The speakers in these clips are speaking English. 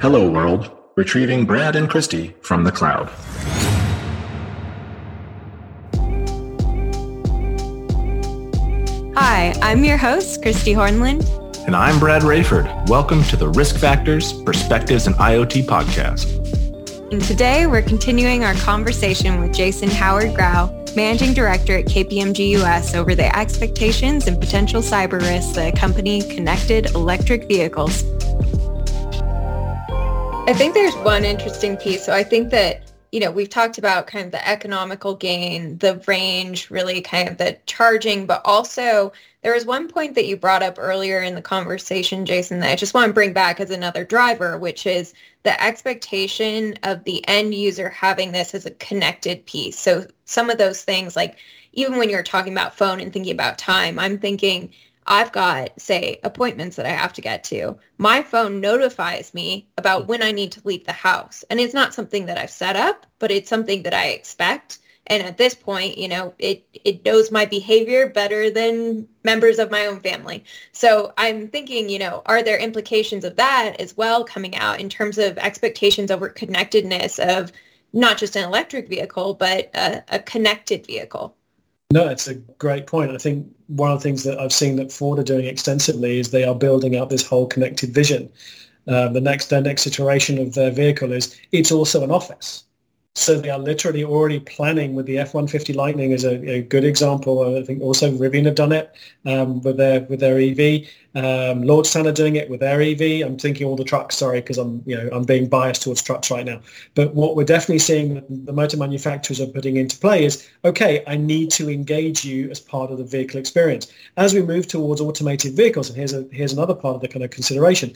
Hello world, retrieving Brad and Christy from the cloud. Hi, I'm your host, Christy Hornland. And I'm Brad Rayford. Welcome to the Risk Factors, Perspectives, and IoT podcast. And today we're continuing our conversation with Jason Haward-Grau, Managing Director at KPMG US over the expectations and potential cyber risks that accompany connected electric vehicles. I think there's one interesting piece. So I think that you know, we've talked about kind of the economical gain, the range, really kind of the charging, but also there was one point that you brought up earlier in the conversation, Jason, that I just want to bring back as another driver, which is the expectation of the end user having this as a connected piece. So some of those things, like even when you're talking about phone and thinking about time, I'm thinking, I've got, say, appointments that I have to get to. My phone notifies me about when I need to leave the house. And it's not something that I've set up, but it's something that I expect. And at this point, you know, it, it knows my behavior better than members of my own family. So I'm thinking, you know, are there implications of that as well coming out in terms of expectations over connectedness of not just an electric vehicle, but a, a connected vehicle? No, it's a great point. I think one of the things that I've seen that Ford are doing extensively is they are building out this whole connected vision. Uh, the next their next iteration of their vehicle is it's also an office. So they are literally already planning with the F-150 Lightning is a, a good example. I think also Rivian have done it um, with their with their EV. Um, Lordstown are doing it with their EV. I'm thinking all the trucks. Sorry, because I'm you know I'm being biased towards trucks right now. But what we're definitely seeing the motor manufacturers are putting into play is okay. I need to engage you as part of the vehicle experience as we move towards automated vehicles. And here's a here's another part of the kind of consideration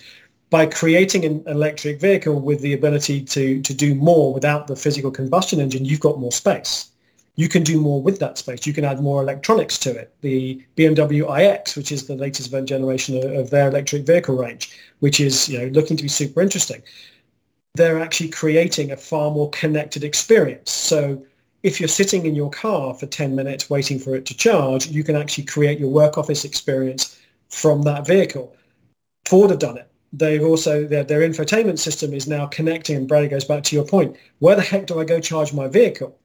by creating an electric vehicle with the ability to, to do more without the physical combustion engine, you've got more space. You can do more with that space. You can add more electronics to it. The BMW iX, which is the latest generation of, of their electric vehicle range, which is you know looking to be super interesting. They're actually creating a far more connected experience. So if you're sitting in your car for 10 minutes waiting for it to charge, you can actually create your work office experience from that vehicle. Ford have done it they've also their, their infotainment system is now connecting and Brady goes back to your point where the heck do I go charge my vehicle?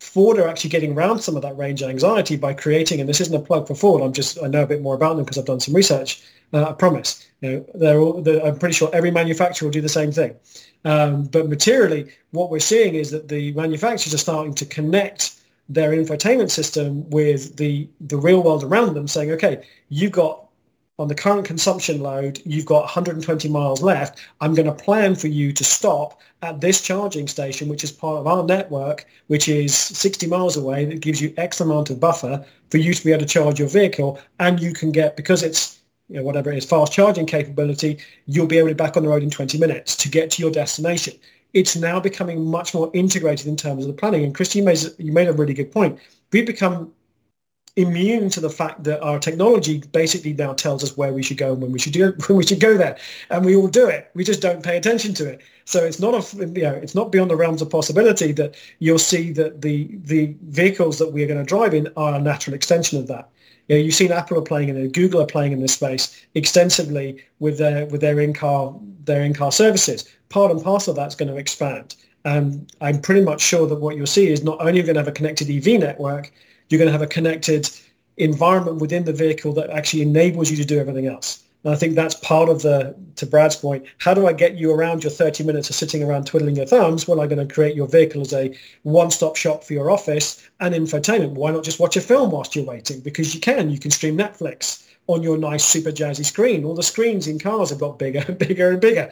Ford are actually getting around some of that range anxiety by creating and this isn't a plug for Ford I'm just I know a bit more about them because I've done some research uh, I promise. You know they're, all, they're, I'm pretty sure every manufacturer will do the same thing. Um, but materially what we're seeing is that the manufacturers are starting to connect their infotainment system with the the real world around them saying okay you've got on the current consumption load, you've got 120 miles left. I'm going to plan for you to stop at this charging station, which is part of our network, which is 60 miles away. That gives you X amount of buffer for you to be able to charge your vehicle. And you can get, because it's you know, whatever it is, fast charging capability, you'll be able to be back on the road in 20 minutes to get to your destination. It's now becoming much more integrated in terms of the planning. And Christy, you made, you made a really good point. We've become immune to the fact that our technology basically now tells us where we should go and when we should do when we should go there and we all do it we just don't pay attention to it so it's not a you know it's not beyond the realms of possibility that you'll see that the the vehicles that we're going to drive in are a natural extension of that you know, you've seen Apple are playing in it, Google are playing in this space extensively with their with their in-car their in-car services. Part and parcel of that's going to expand. And I'm pretty much sure that what you'll see is not only are we going to have a connected EV network, you're going to have a connected environment within the vehicle that actually enables you to do everything else. And I think that's part of the, to Brad's point, how do I get you around your 30 minutes of sitting around twiddling your thumbs? Well, I'm going to create your vehicle as a one-stop shop for your office and infotainment. Why not just watch a film whilst you're waiting? Because you can. You can stream Netflix on your nice, super jazzy screen. All the screens in cars have got bigger and bigger and bigger.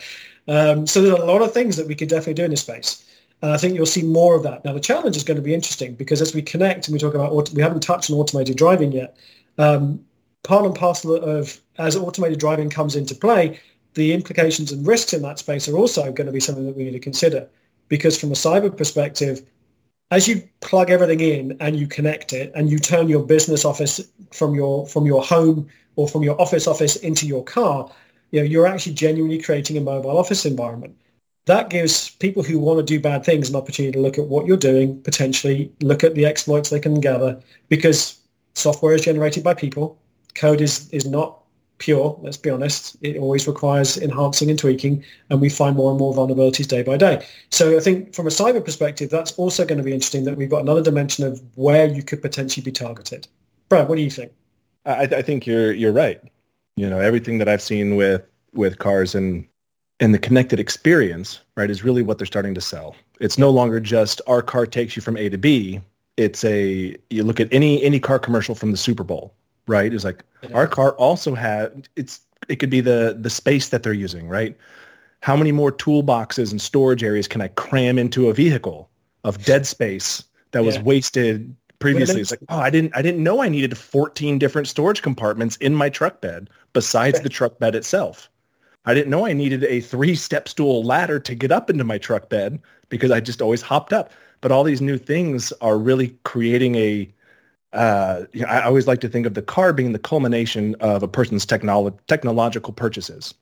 Um, so there's a lot of things that we could definitely do in this space. And I think you'll see more of that. Now, the challenge is going to be interesting because as we connect and we talk about, we haven't touched on automated driving yet, um, part and parcel of as automated driving comes into play, the implications and risks in that space are also going to be something that we need to consider. Because from a cyber perspective, as you plug everything in and you connect it and you turn your business office from your from your home or from your office office into your car, you know, you're actually genuinely creating a mobile office environment that gives people who want to do bad things an opportunity to look at what you're doing, potentially look at the exploits they can gather, because software is generated by people. Code is, is not pure, let's be honest. It always requires enhancing and tweaking, and we find more and more vulnerabilities day by day. So I think from a cyber perspective, that's also going to be interesting that we've got another dimension of where you could potentially be targeted. Brad, what do you think? I, I think you're you're right. You know, everything that I've seen with with cars and and the connected experience, right, is really what they're starting to sell. It's no longer just our car takes you from A to B. It's a you look at any any car commercial from the Super Bowl, right? It's like yeah. our car also had it's it could be the the space that they're using, right? How many more toolboxes and storage areas can I cram into a vehicle of dead space that was yeah. wasted previously? It's like, oh, I didn't I didn't know I needed 14 different storage compartments in my truck bed besides the truck bed itself. I didn't know I needed a three-step stool ladder to get up into my truck bed because I just always hopped up. But all these new things are really creating a. Uh, you know, I always like to think of the car being the culmination of a person's technolo- technological purchases.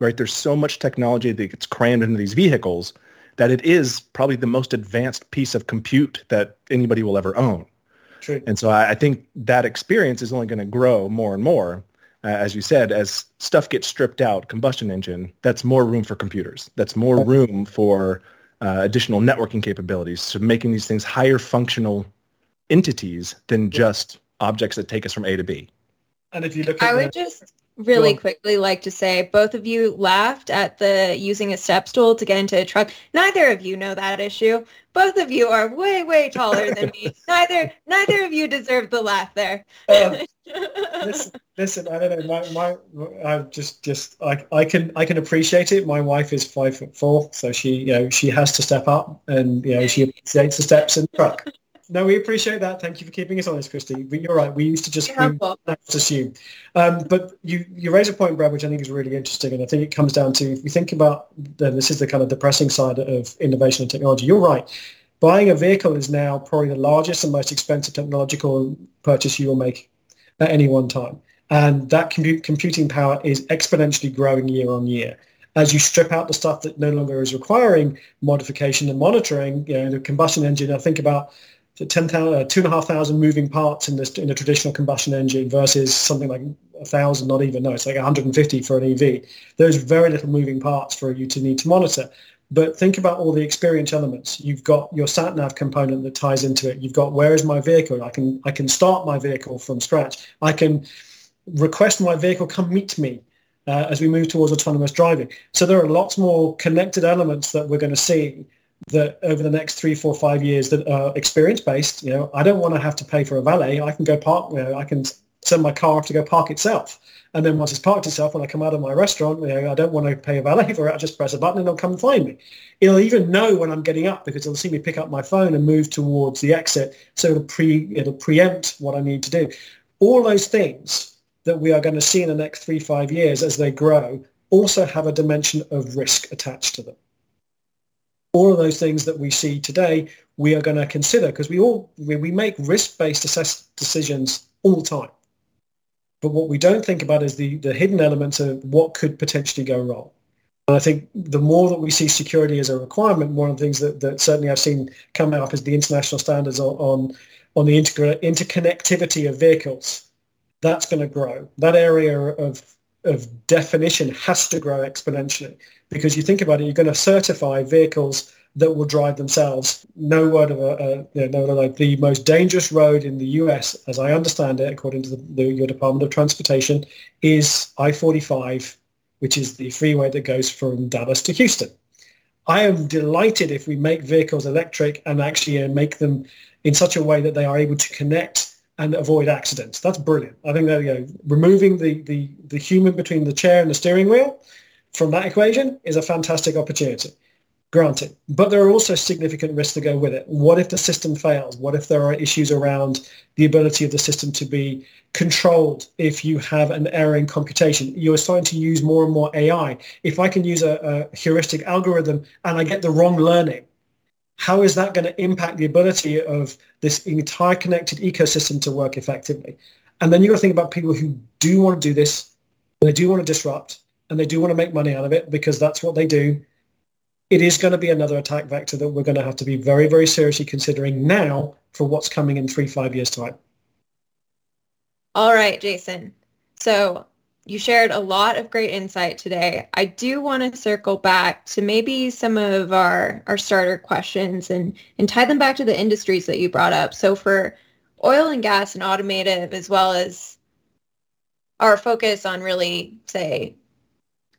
Right? There's so much technology that gets crammed into these vehicles that it is probably the most advanced piece of compute that anybody will ever own. True. And so I, I think that experience is only going to grow more and more uh, as you said, as stuff gets stripped out, combustion engine, that's more room for computers. That's more room for uh, additional networking capabilities. So making these things higher functional entities than just objects that take us from A to B. And if you look at I would just really quickly like to say both of you laughed at the using a step stool to get into a truck. Neither of you know that issue. Both of you are way, way taller than me. neither neither of you deserve the laugh there. Um, listen, listen, I don't know. My, my, I just, just, I, I can, I can appreciate it. My wife is five foot four, so she, you know, she has to step up, and you know, she appreciates the steps in the truck. No, we appreciate that. Thank you for keeping us honest, Christy. But you're right. We used to just assume. Um, but you, you raise a point, Brad, which I think is really interesting. And I think it comes down to, if we think about, uh, this is the kind of depressing side of innovation and technology. You're right. Buying a vehicle is now probably the largest and most expensive technological purchase you will make at any one time. And that compute, computing power is exponentially growing year on year. As you strip out the stuff that no longer is requiring modification and monitoring, you know, the combustion engine, I think about the 10,000, uh, 2,500 moving parts in, this, in a traditional combustion engine versus something like a 1,000, not even, no, it's like 150 for an EV. There's very little moving parts for you to need to monitor. But think about all the experience elements. You've got your sat nav component that ties into it. You've got where is my vehicle? I can I can start my vehicle from scratch. I can request my vehicle come meet me uh, as we move towards autonomous driving. So there are lots more connected elements that we're going to see that over the next three, four, five years that are experience based. You know, I don't want to have to pay for a valet. I can go park. You know, I can send my car off to go park itself. And then once it's parked itself, when I come out of my restaurant, you know, I don't want to pay a valet for it. I just press a button and it'll come and find me. It'll even know when I'm getting up because it'll see me pick up my phone and move towards the exit. So it'll pre it'll preempt what I need to do. All those things that we are going to see in the next three, five years as they grow also have a dimension of risk attached to them all of those things that we see today, we are going to consider because we all we make risk-based assess decisions all the time. But what we don't think about is the, the hidden elements of what could potentially go wrong. And I think the more that we see security as a requirement, one of the things that, that certainly I've seen come up is the international standards on, on, on the inter- interconnectivity of vehicles. That's going to grow. That area of, of definition has to grow exponentially because you think about it, you're going to certify vehicles that will drive themselves. No word of a, a you know, no, like the most dangerous road in the US, as I understand it, according to the, the, your Department of Transportation, is I-45, which is the freeway that goes from Dallas to Houston. I am delighted if we make vehicles electric and actually uh, make them in such a way that they are able to connect and avoid accidents. That's brilliant. I think that you know, removing the, the, the human between the chair and the steering wheel from that equation is a fantastic opportunity. Granted, but there are also significant risks that go with it. What if the system fails? What if there are issues around the ability of the system to be controlled if you have an error in computation? You're starting to use more and more AI. If I can use a, a heuristic algorithm and I get the wrong learning, how is that going to impact the ability of this entire connected ecosystem to work effectively? And then you've got to think about people who do want to do this, they do want to disrupt, and they do want to make money out of it because that's what they do. It is going to be another attack vector that we're going to have to be very, very seriously considering now for what's coming in three, five years time. All right, Jason. So you shared a lot of great insight today. I do want to circle back to maybe some of our, our starter questions and, and tie them back to the industries that you brought up. So for oil and gas and automotive, as well as our focus on really, say,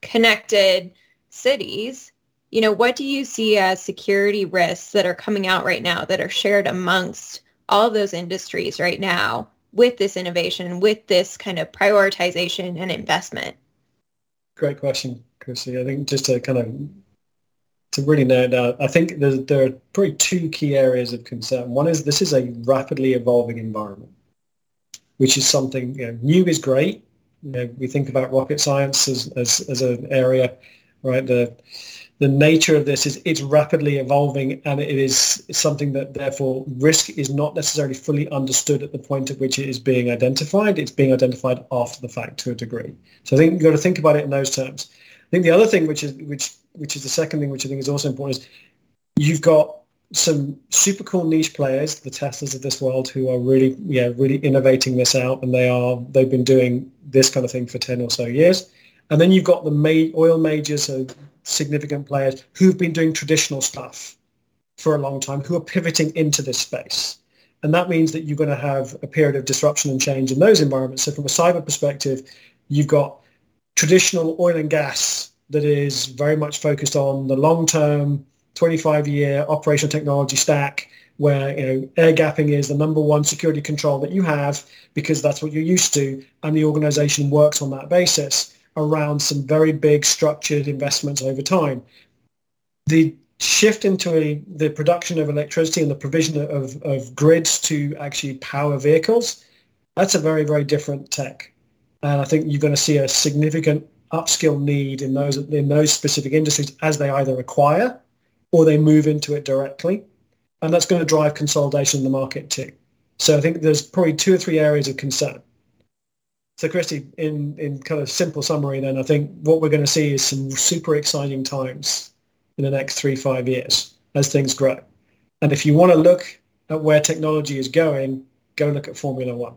connected cities, you know, what do you see as security risks that are coming out right now that are shared amongst all those industries right now with this innovation, with this kind of prioritization and investment? Great question, Chrissy. I think just to kind of to really nail it I think there are probably two key areas of concern. One is this is a rapidly evolving environment, which is something you know, new is great. You know, we think about rocket science as, as, as an area, right? The the nature of this is it's rapidly evolving and it is something that therefore risk is not necessarily fully understood at the point at which it is being identified. It's being identified after the fact to a degree. So I think you've got to think about it in those terms. I think the other thing which is which which is the second thing which I think is also important is you've got some super cool niche players, the Teslas of this world, who are really, yeah, really innovating this out, and they are they've been doing this kind of thing for ten or so years. And then you've got the oil majors, so significant players who've been doing traditional stuff for a long time, who are pivoting into this space. And that means that you're going to have a period of disruption and change in those environments. So from a cyber perspective, you've got traditional oil and gas that is very much focused on the long-term 25-year operational technology stack where you know air gapping is the number one security control that you have because that's what you're used to and the organization works on that basis around some very big structured investments over time. The shift into a, the production of electricity and the provision of, of grids to actually power vehicles, that's a very, very different tech. And I think you're going to see a significant upskill need in those in those specific industries as they either acquire or they move into it directly. And that's going to drive consolidation in the market too. So I think there's probably two or three areas of concern. So Christy, in, in kind of simple summary then, I think what we're going to see is some super exciting times in the next three, five years as things grow. And if you want to look at where technology is going, go look at Formula One.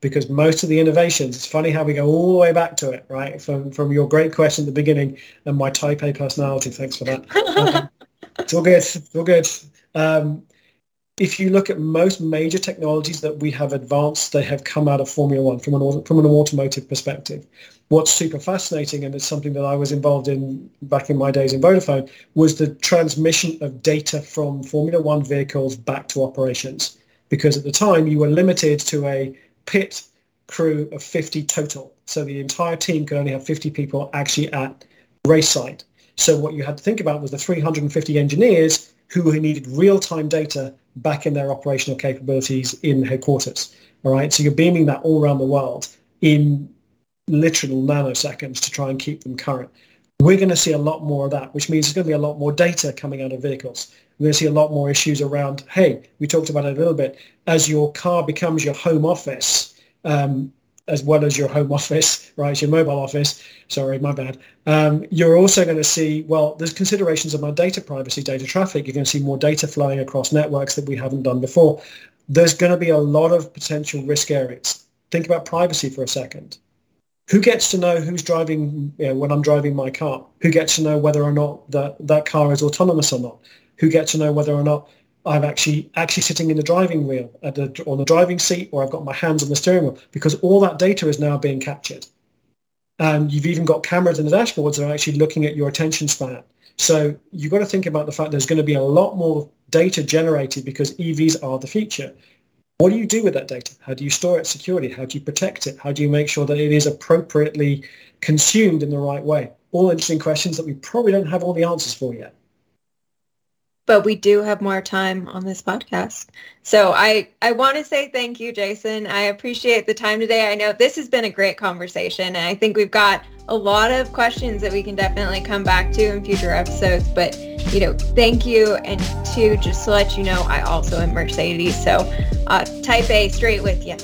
Because most of the innovations, it's funny how we go all the way back to it, right? From from your great question at the beginning and my type A personality. Thanks for that. um, it's all good. It's all good. Um, if you look at most major technologies that we have advanced, they have come out of Formula One from an, from an automotive perspective. What's super fascinating, and it's something that I was involved in back in my days in Vodafone, was the transmission of data from Formula One vehicles back to operations. Because at the time, you were limited to a pit crew of 50 total. So the entire team could only have 50 people actually at race site. So what you had to think about was the 350 engineers who needed real-time data back in their operational capabilities in headquarters. All right, so you're beaming that all around the world in literal nanoseconds to try and keep them current. We're going to see a lot more of that, which means there's going to be a lot more data coming out of vehicles. We're going to see a lot more issues around, hey, we talked about it a little bit, as your car becomes your home office, um, as well as your home office, right, your mobile office, sorry, my bad, um, you're also going to see, well, there's considerations about data privacy, data traffic. You're going to see more data flowing across networks that we haven't done before. There's going to be a lot of potential risk areas. Think about privacy for a second. Who gets to know who's driving you know, when I'm driving my car? Who gets to know whether or not that, that car is autonomous or not? Who gets to know whether or not I'm actually actually sitting in the driving wheel the, on the driving seat or I've got my hands on the steering wheel because all that data is now being captured. And you've even got cameras in the dashboards that are actually looking at your attention span. So you've got to think about the fact there's going to be a lot more data generated because EVs are the future. What do you do with that data? How do you store it securely? How do you protect it? How do you make sure that it is appropriately consumed in the right way? All interesting questions that we probably don't have all the answers for yet but we do have more time on this podcast. So I, I want to say thank you, Jason. I appreciate the time today. I know this has been a great conversation and I think we've got a lot of questions that we can definitely come back to in future episodes. But, you know, thank you. And two, just to let you know, I also am Mercedes. So uh, type A straight with you.